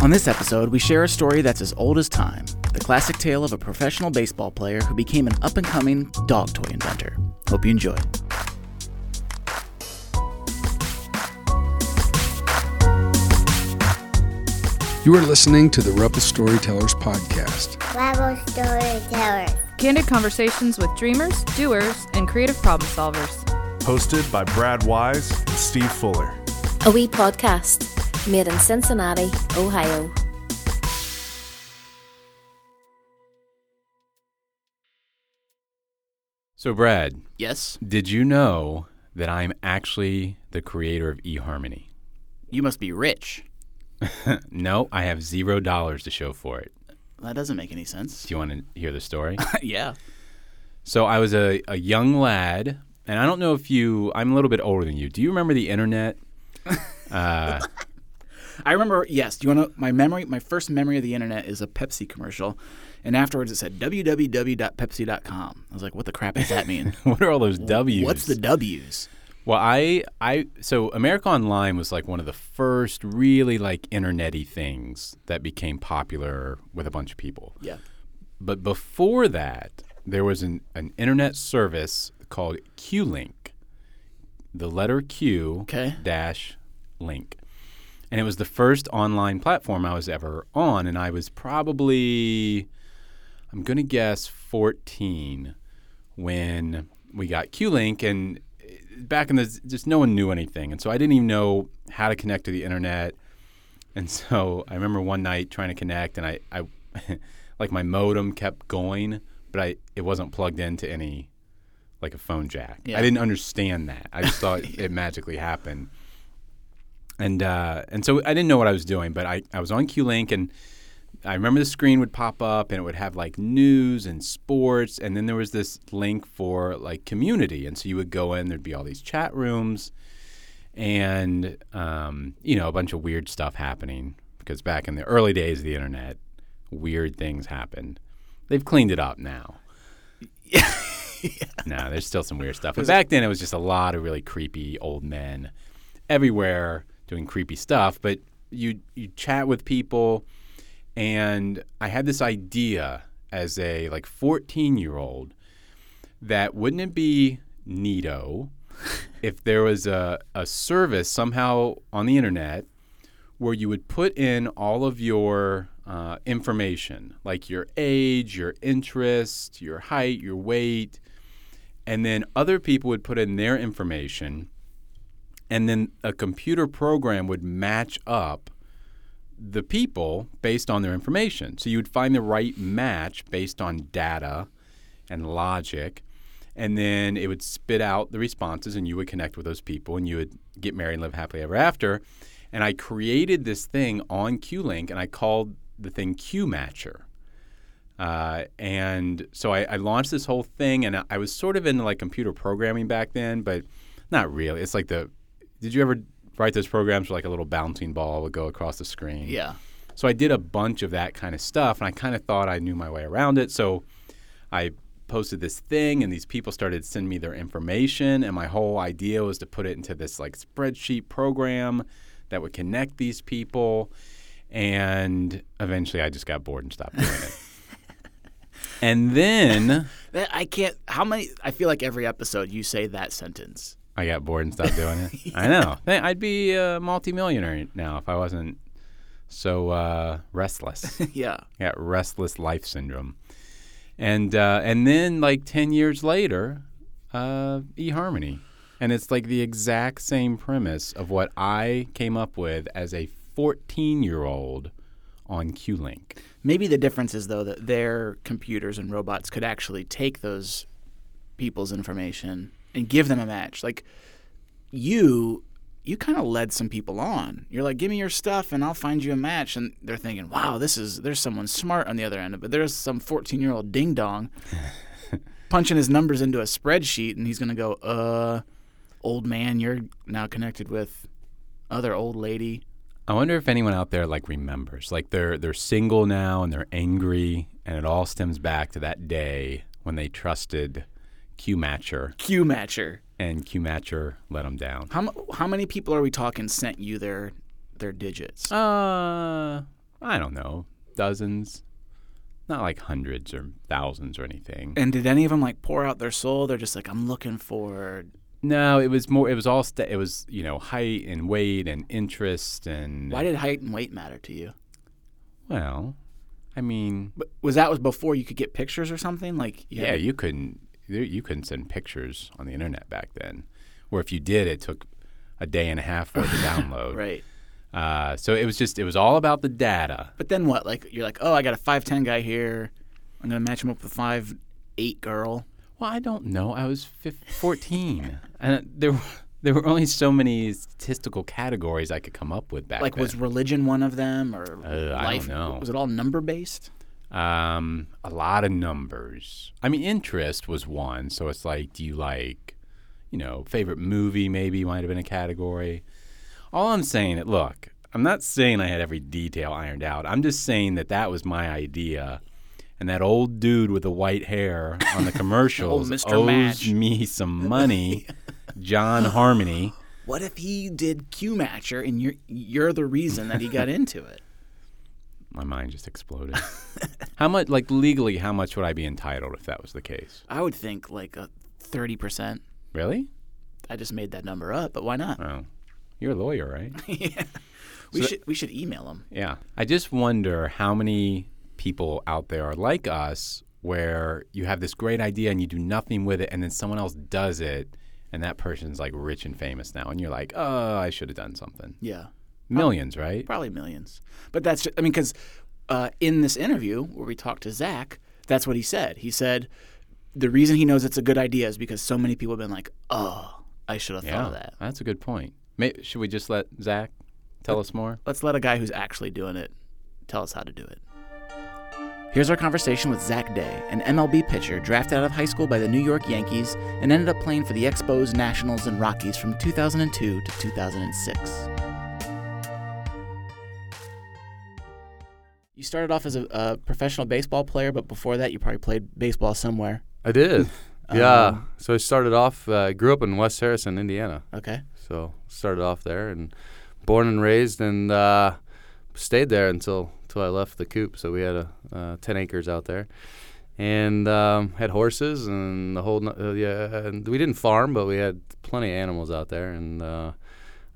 On this episode, we share a story that's as old as time the classic tale of a professional baseball player who became an up and coming dog toy inventor. Hope you enjoy. You are listening to the Rebel Storytellers podcast. Rebel Storytellers. Candid conversations with dreamers, doers, and creative problem solvers. Hosted by Brad Wise and Steve Fuller. A wee podcast made in Cincinnati, Ohio. So, Brad, Yes? did you know that I'm actually the creator of eHarmony? You must be rich. No, I have zero dollars to show for it. That doesn't make any sense. Do you want to hear the story? yeah. so, I was a, a young lad, and I don't know if you, I'm a little bit older than you. Do you remember the internet? uh, I remember, yes. Do you want to? My memory, my first memory of the internet is a Pepsi commercial. And afterwards it said www.pepsi.com. I was like, what the crap does that mean? what are all those W's? What's the W's? Well, I, I, so America Online was like one of the first really like internety things that became popular with a bunch of people. Yeah. But before that, there was an, an internet service called QLink, the letter Q Okay. dash link. And it was the first online platform I was ever on. And I was probably, I'm going to guess 14 when we got QLink. And eh, back in the, just no one knew anything. And so I didn't even know how to connect to the internet. And so I remember one night trying to connect, and I, I like my modem kept going, but I it wasn't plugged into any like a phone jack. Yeah. I didn't understand that. I just thought it magically happened. And uh, and so I didn't know what I was doing, but I, I was on QLink and I remember the screen would pop up and it would have like news and sports, and then there was this link for like community, and so you would go in, there'd be all these chat rooms, and um, you know a bunch of weird stuff happening because back in the early days of the internet, weird things happened. They've cleaned it up now. yeah. No, there's still some weird stuff. But back then, it was just a lot of really creepy old men everywhere doing creepy stuff. But you you chat with people, and I had this idea as a like 14 year old that wouldn't it be neato if there was a, a service somehow on the internet where you would put in all of your uh, information, like your age, your interest, your height, your weight, and then other people would put in their information, and then a computer program would match up the people based on their information. So you would find the right match based on data and logic, and then it would spit out the responses, and you would connect with those people, and you would get married and live happily ever after. And I created this thing on QLink, and I called the thing QMatcher. Uh, and so I, I launched this whole thing, and I, I was sort of into like computer programming back then, but not really. It's like the. Did you ever write those programs where like a little bouncing ball would go across the screen? Yeah. So I did a bunch of that kind of stuff, and I kind of thought I knew my way around it. So I posted this thing, and these people started sending me their information, and my whole idea was to put it into this like spreadsheet program that would connect these people. And eventually, I just got bored and stopped doing it. and then I can't. How many? I feel like every episode you say that sentence. I got bored and stopped doing it. I know. I'd be a multimillionaire now if I wasn't so uh, restless. yeah. Got restless life syndrome. And uh, and then like ten years later, uh, eHarmony, and it's like the exact same premise of what I came up with as a 14 year old on QLink. Maybe the difference is though that their computers and robots could actually take those people's information and give them a match. Like you you kind of led some people on. You're like, "Give me your stuff and I'll find you a match." And they're thinking, "Wow, this is there's someone smart on the other end of it." There's some 14-year-old ding dong punching his numbers into a spreadsheet and he's going to go, "Uh, old man, you're now connected with other old lady." I wonder if anyone out there like remembers, like they're they're single now and they're angry, and it all stems back to that day when they trusted QMatcher Q matcher. and QMatcher let them down. How how many people are we talking sent you their their digits? Uh, I don't know, dozens, not like hundreds or thousands or anything. And did any of them like pour out their soul? They're just like, I'm looking for. No, it was more. It was all. St- it was you know height and weight and interest and. Why did height and weight matter to you? Well, I mean, But was that was before you could get pictures or something? Like yeah, had- you couldn't. You you couldn't send pictures on the internet back then, or if you did, it took a day and a half for it to download. right. Uh, so it was just. It was all about the data. But then what? Like you're like, oh, I got a five ten guy here. I'm gonna match him up with a five eight girl. Well, I don't know. I was fif- 14, and there were there were only so many statistical categories I could come up with back Like then. Like, was religion one of them or Uh, I don't know. Was it all number based? Um, a lot of numbers. I mean, interest was one. So it's like, do you like, you know, favorite movie? Maybe might have been a category. All I'm saying, look, I'm not saying I had every detail ironed out. I'm just saying that that was my idea, and that old dude with the white hair on the commercials owes Match. me some money. John Harmony. What if he did Q Matcher and you're you're the reason that he got into it? My mind just exploded. how much, like legally, how much would I be entitled if that was the case? I would think like a thirty percent. Really? I just made that number up, but why not? Oh, you're a lawyer, right? yeah. We should we should email him. Yeah. I just wonder how many people out there are like us where you have this great idea and you do nothing with it and then someone else does it and that person's like rich and famous now and you're like, "Oh, I should have done something." Yeah, Millions, right? probably millions. But that's ju- I mean, because uh, in this interview where we talked to Zach, that's what he said. He said the reason he knows it's a good idea is because so many people have been like, "Oh, I should have thought of that." That's a good point. May, should we just let Zach tell us more? Let's let a guy who's actually doing it tell us how to do it. Here's our conversation with Zach Day, an MLB pitcher drafted out of high school by the New York Yankees and ended up playing for the Expos, Nationals, and Rockies from 2002 to 2006. You started off as a, a professional baseball player, but before that, you probably played baseball somewhere. I did. Yeah. Um, so I started off. uh, I grew up in West Harrison, Indiana. Okay. So started off there and born and raised and uh, stayed there until until I left the coop. So we had a uh, ten acres out there and um, had horses and the whole. Uh, yeah, and we didn't farm, but we had plenty of animals out there and uh,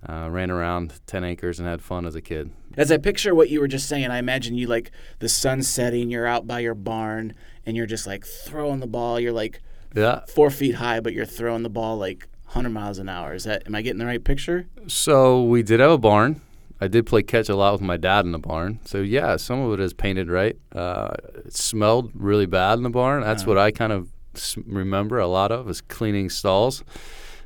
uh, ran around ten acres and had fun as a kid. As I picture what you were just saying, I imagine you like the sun setting, you're out by your barn, and you're just like throwing the ball. You're like Yeah. four feet high, but you're throwing the ball like 100 miles an hour. Is that? Am I getting the right picture? So we did have a barn. I did play catch a lot with my dad in the barn. So yeah, some of it is painted right. Uh, it smelled really bad in the barn. That's what I kind of remember a lot of is cleaning stalls.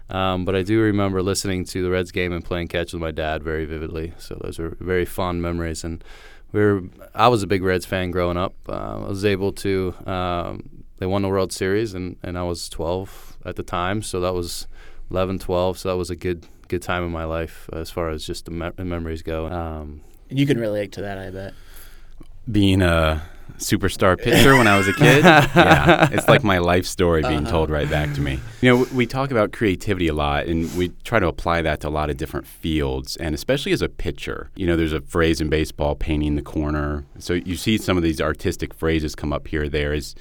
Um, but I do remember listening to the Reds game and playing catch with my dad very vividly. So those are very fond memories. And we were, I was a big Reds fan growing up. Uh, I was able to. Um, they won the World Series, and, and I was 12 at the time. So that was 11, 12. So that was a good good time in my life as far as just the, me- memories go. Um, And you can relate to that, I bet. Being a superstar pitcher when I was a kid, yeah, it's like my life story being uh-huh. told right back to me. You know, we talk about creativity a lot, and we try to apply that to a lot of different fields, and especially as a pitcher. You know, there's a phrase in baseball, painting the corner. So you see some of these artistic phrases come up here or there. Is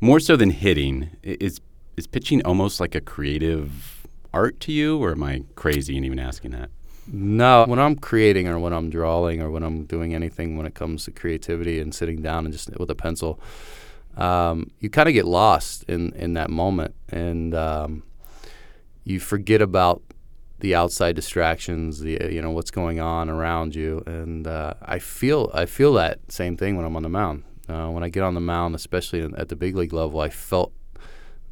more so than hitting. Is is pitching almost like a creative art to you, or am I crazy in even asking that? No, when I'm creating or when I'm drawing or when I'm doing anything when it comes to creativity and sitting down and just with a pencil, um, you kind of get lost in, in that moment and um, you forget about the outside distractions, the you know what's going on around you, and uh, I feel I feel that same thing when I'm on the mound. Uh, when I get on the mound, especially at the big league level, I felt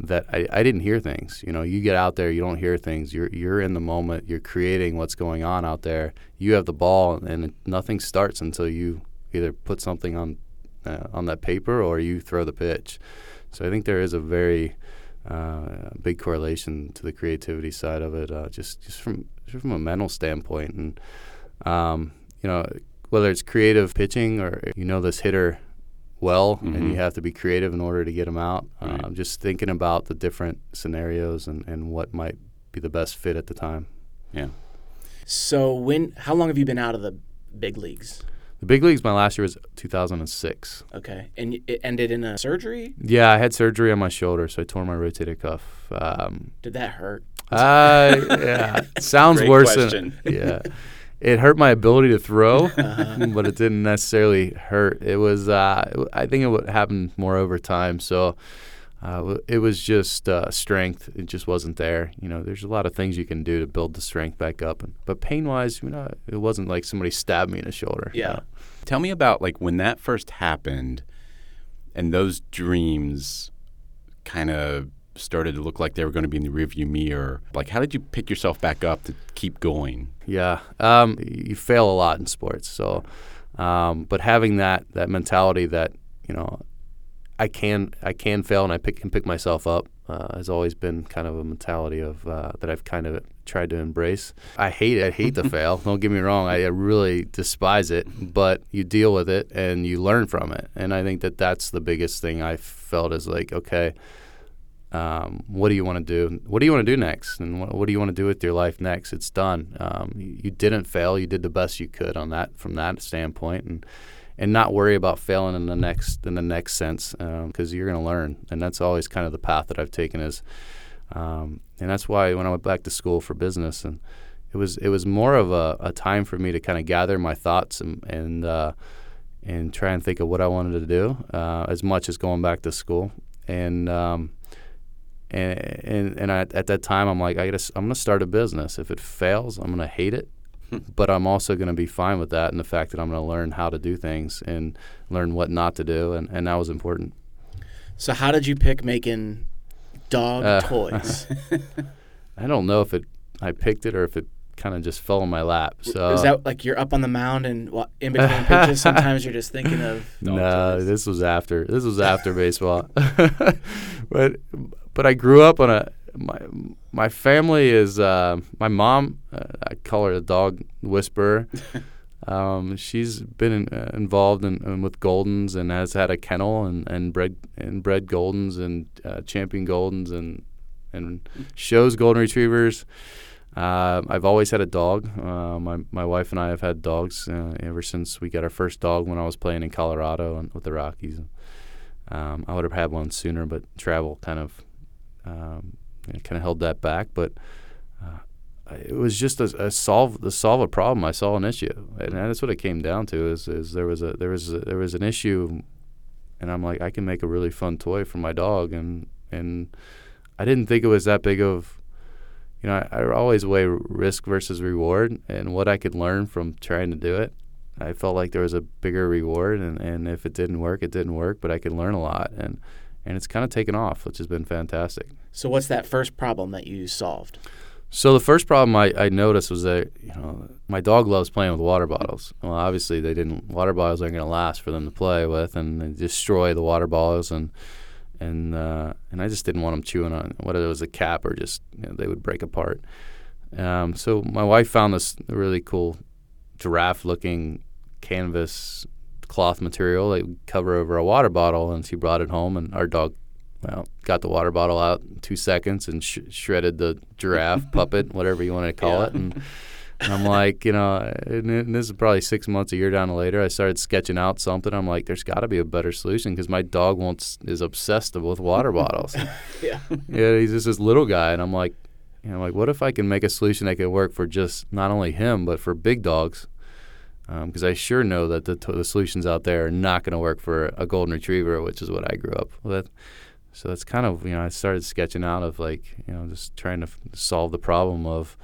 that I, I didn't hear things. You know, you get out there, you don't hear things. You're you're in the moment. You're creating what's going on out there. You have the ball, and nothing starts until you either put something on uh, on that paper or you throw the pitch. So I think there is a very uh, big correlation to the creativity side of it, uh, just just from just from a mental standpoint, and um, you know whether it's creative pitching or you know this hitter well, and you have to be creative in order to get them out. Right. Um, just thinking about the different scenarios and, and what might be the best fit at the time. Yeah. So when? How long have you been out of the big leagues? The big leagues, my last year was 2006. Okay, and it ended in a surgery. Yeah, I had surgery on my shoulder, so I tore my rotator cuff. Um, Did that hurt? uh, yeah, sounds Great worse question. than yeah. It hurt my ability to throw, Uh-huh. but it didn't necessarily hurt. It was, uh, it w- I think it would happen more over time. So uh, it was just uh, strength. It just wasn't there. You know, there's a lot of things you can do to build the strength back up. And, but pain wise, you know, it wasn't like somebody stabbed me in the shoulder. Yeah. Tell me about like when that first happened and those dreams kind of started to look like they were going to be in the rearview mirror. Like, how did you pick yourself back up to keep going? Yeah, um, you fail a lot in sports. So, um, but having that that mentality that you know, I can I can fail and I pick, can pick myself up uh, has always been kind of a mentality of uh, that I've kind of tried to embrace. I hate I hate to fail. Don't get me wrong. I, I really despise it, but you deal with it and you learn from it. And I think that that's the biggest thing I felt is like okay um, what do you want to do? What do you want to do next? And what, what do you want to do with your life next? It's done. Um, you, didn't fail. You did the best you could on that from that standpoint, and and not worry about failing in the next in the next sense because you're going to learn, and that's always kind of the path that I've taken is, um, and that's why when I went back to school for business and it was it was more of a, a time for me to kind of gather my thoughts and and uh, and try and think of what I wanted to do uh, as much as going back to school and. And and, and I, at that time I'm like I gotta, I'm gonna start a business. If it fails, I'm gonna hate it, but I'm also gonna be fine with that and the fact that I'm gonna learn how to do things and learn what not to do, and, and that was important. So how did you pick making dog Uh, toys? I don't know if it I picked it or if it kind of just fell in my lap. So Is that like you're up on the mound and in between pitches? Sometimes you're just thinking of dog no, toys. this was after this was after baseball, but but I grew up on a my my family is uh, my mom. Uh, I call her the dog whisperer. Um, she's been in, uh, involved in, in with Goldens and has had a kennel and, and bred and bred Goldens and uh, champion Goldens and and shows Golden Retrievers. Uh, I've always had a dog. Uh, my my wife and I have had dogs uh, ever since we got our first dog when I was playing in Colorado and with the Rockies. Um, I would have had one sooner, but travel kind of um, kind of held that back. But uh, it was just a, a solve to solve a problem. I saw an issue, and that's what it came down to. Is, is there was a there was a, there was an issue, and I'm like I can make a really fun toy for my dog, and and I didn't think it was that big of you know, I, I always weigh risk versus reward and what I could learn from trying to do it. I felt like there was a bigger reward, and, and if it didn't work, it didn't work, but I could learn a lot. And, and it's kind of taken off, which has been fantastic. So what's that first problem that you solved? So the first problem I, I noticed was that you know my dog loves playing with water bottles. Well, obviously they didn't. Water bottles aren't going to last for them to play with, and they destroy the water bottles. And and uh, and I just didn't want them chewing on whether it was a cap or just you know, they would break apart. Um, so my wife found this really cool giraffe-looking canvas cloth material that would cover over a water bottle, and she brought it home, and our dog well, got the water bottle out in two seconds and sh- shredded the giraffe puppet, whatever you want to call Yeah. it. And, and I'm like, you know, and, and this is probably six months, a year down later. I started sketching out something. I'm like, there's got to be a better solution because my dog wants is obsessed with water bottles. Yeah. yeah, he's just this little guy, and I'm like, you know, like what if I can make a solution that could work for just not only him but for big dogs? Because I sure know that the, the solutions out there are not going to work for a golden retriever, which is what I grew up with. So that's kind of you know I started sketching out of like you know just trying to f- solve the problem of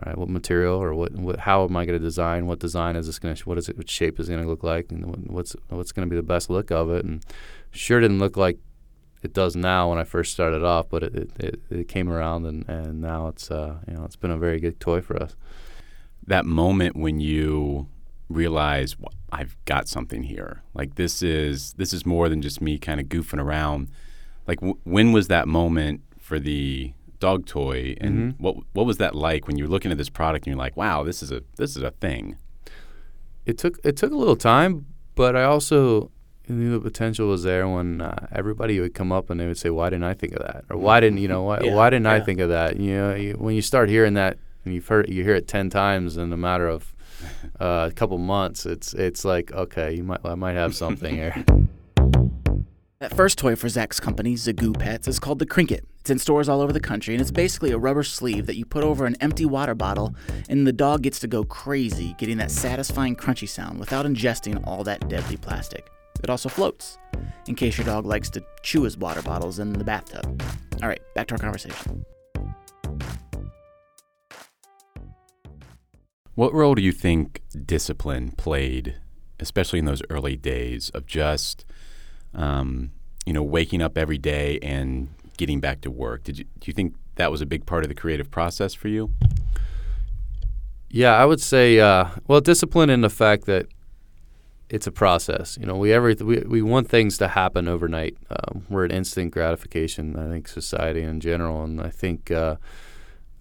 all right what material or what, what how am I going to design what design is this going to what is it what shape is it going to look like and what, what's what's going to be the best look of it and sure didn't look like it does now when I first started off but it, it, it, it came around and, and now it's uh, you know it's been a very good toy for us. That moment when you realize "Wh- I've got something here. Like this is this is more than just me kind of goofing around. Like w- when was that moment for the dog toy, and what what was that like when you were looking at this product and you're like, wow, this is a this is a thing. it took it took a little time, but I also knew the potential was there when uh, everybody would come up and they would say, "Why didn't I think of that?" or "Why didn't you know why, Yeah, why didn't I think of that?" You know, you, when you start hearing that and you've heard you hear it ten times in a matter of uh, a couple months, it's it's like okay, you might I might have something here. That first toy for Zach's company, Zagoo Pets, is called the Crinkit. It's in stores all over the country, and it's basically a rubber sleeve that you put over an empty water bottle, and the dog gets to go crazy, getting that satisfying crunchy sound without ingesting all that deadly plastic. It also floats, in case your dog likes to chew his water bottles in the bathtub. All right, back to our conversation. What role do you think discipline played, especially in those early days of just, um, you know, waking up every day and getting back to work? Did you do you think that was a big part of the creative process for you? Yeah, I would say, uh, well, discipline in the fact that it's a process. You know, we every we, we want things to happen overnight. Um, we're an instant gratification. I think society in general, and I think uh,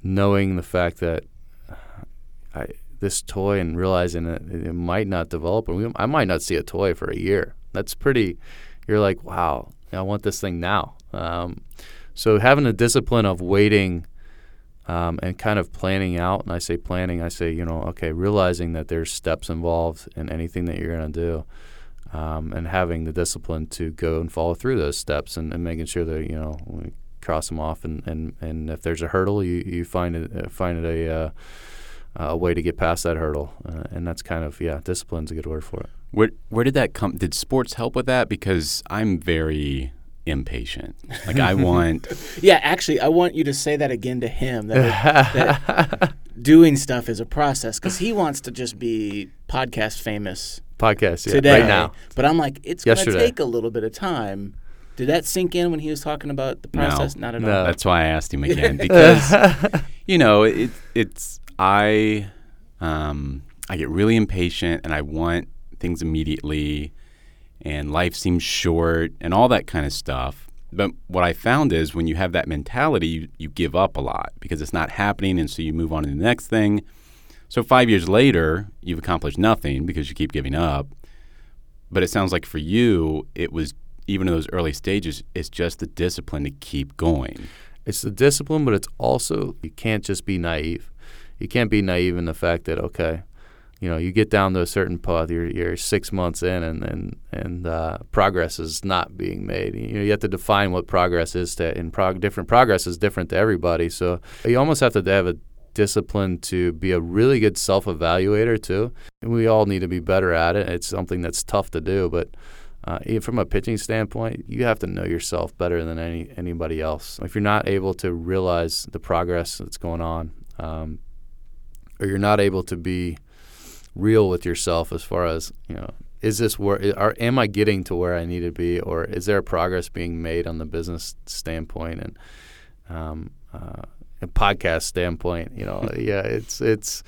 knowing the fact that I, this toy and realizing that it might not develop, or we, I might not see a toy for a year. That's pretty. You're like, wow, I want this thing now. Um, so having the discipline of waiting um, and kind of planning out. And I say planning, I say, you know, okay, realizing that there's steps involved in anything that you're going to do. Um, and having the discipline to go and follow through those steps and, and making sure that, you know, we cross them off. And, and, and if there's a hurdle, you, you find it, find it a, uh, a way to get past that hurdle. Uh, and that's kind of, yeah, discipline's a good word for it. Where where did that come? Did sports help with that? Because I'm very impatient. Like I want. Yeah, actually, I want you to say that again to him that, it, that doing stuff is a process because he wants to just be podcast famous Podcast, yeah, today. right now. But I'm like, it's going to take a little bit of time. Did that sink in when he was talking about the No. process? Not at No. all. That's why I asked him again because you know it, it's I um, I get really impatient and I want things immediately, and life seems short and all that kind of stuff. But what I found is when you have that mentality, you, you give up a lot because it's not happening, and so you move on to the next thing. So five years later, you've accomplished nothing because you keep giving up. But it sounds like for you, it was even in those early stages, it's just the discipline to keep going. It's the discipline, but it's also you can't just be naive. You can't be naive in the fact that okay, you know, you get down to a certain path, you're, you're six months in, and and and uh, progress is not being made. You know, you have to define what progress is to, and prog- different progress is different to everybody. So you almost have to have a discipline to be a really good self-evaluator too. And we all need to be better at it. It's something that's tough to do, but uh, from a pitching standpoint, you have to know yourself better than any anybody else. If you're not able to realize the progress that's going on, um, or you're not able to be real with yourself as far as you know, is this where are, am I getting to where I need to be, or is there progress being made on the business standpoint and um, uh, podcast standpoint? You know, yeah, it's it's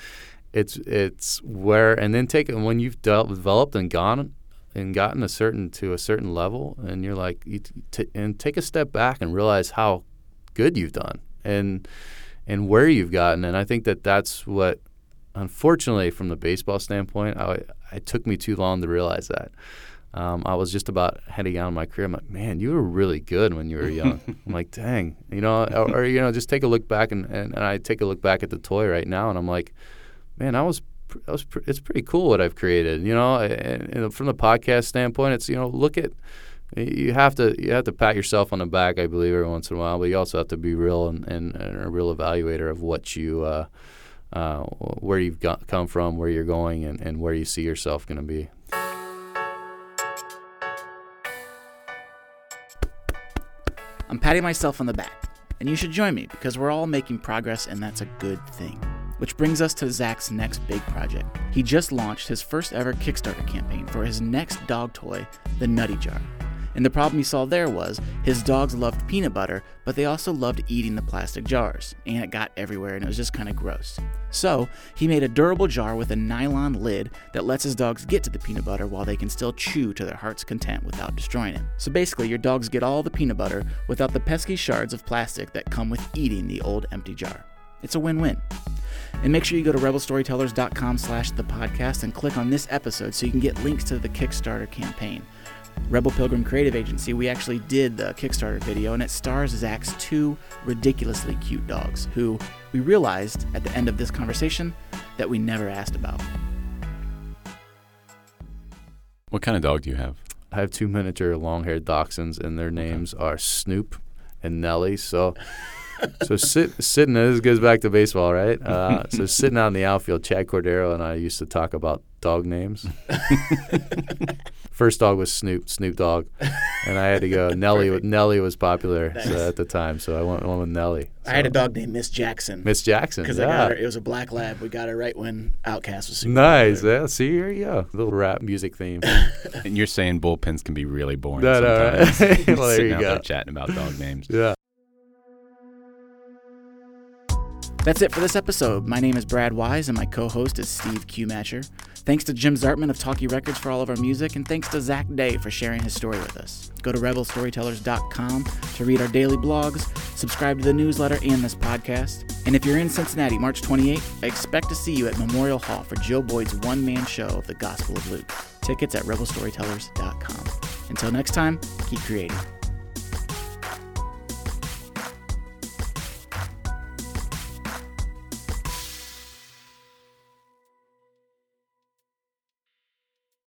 it's it's where and then take it when you've de- developed and gone and gotten a certain to a certain level, and you're like, you t- and take a step back and realize how good you've done and and where you've gotten. And I think that that's what, unfortunately, from the baseball standpoint, I, it took me too long to realize that. Um, I was just about heading out in my career. I'm like, man, you were really good when you were young. I'm like, dang, you know, or, or you know, just take a look back and, and, and I take a look back at the toy right now, and I'm like, man, I was I was it's pretty cool what I've created. You know, and, and from the podcast standpoint, it's you know, look at you have to you have to pat yourself on the back, I believe, every once in a while, but you also have to be real and, and, and a real evaluator of what you uh, uh, where you've got, come from, where you're going, and, and where you see yourself going to be. I'm patting myself on the back, and you should join me because we're all making progress, and that's a good thing. Which brings us to Zach's next big project. He just launched his first ever Kickstarter campaign for his next dog toy, the Nutty Jar. And the problem he saw there was his dogs loved peanut butter, but they also loved eating the plastic jars, and it got everywhere and it was just kind of gross. So, he made a durable jar with a nylon lid that lets his dogs get to the peanut butter while they can still chew to their heart's content without destroying it. So basically, your dogs get all the peanut butter without the pesky shards of plastic that come with eating the old empty jar. It's a win-win. And make sure you go to rebelstorytellers.com slash the podcast and click on this episode so you can get links to the Kickstarter campaign. Rebel Pilgrim Creative Agency, we actually did the Kickstarter video, and it stars Zach's two ridiculously cute dogs, who we realized at the end of this conversation that we never asked about. What kind of dog do you have? I have two miniature long haired dachshunds, and their names okay. are Snoop and Nelly. So. so sit, sitting, this goes back to baseball, right? Uh, so sitting out in the outfield, Chad Cordero and I used to talk about dog names. First dog was Snoop, Snoop Dogg, and I had to go. Nelly, wa- Nelly was popular uh, so at the time, so I went, went with Nelly. I had a dog named Miss Jackson. Miss Jackson. Because yeah. I got her. It was a black lab. We got her right when OutKast was super Nice. popular. Yeah. See, here you go. Little rap music theme. And you're saying bullpens can be really boring No, no, uh, sometimes. right. Just Well, there sitting you out go. there chatting about dog names. yeah. That's it for this episode. My name is Brad Wise, and my co-host is Steve Q. Thanks to Jim Zartman of Talkie Records for all of our music, and thanks to Zach Day for sharing his story with us. Go to rebelstorytellers.com to read our daily blogs, subscribe to the newsletter and this podcast. And if you're in Cincinnati March 28th, I expect to see you at Memorial Hall for Joe Boyd's one-man show of the Gospel of Luke. Tickets at rebelstorytellers.com. Until next time, keep creating.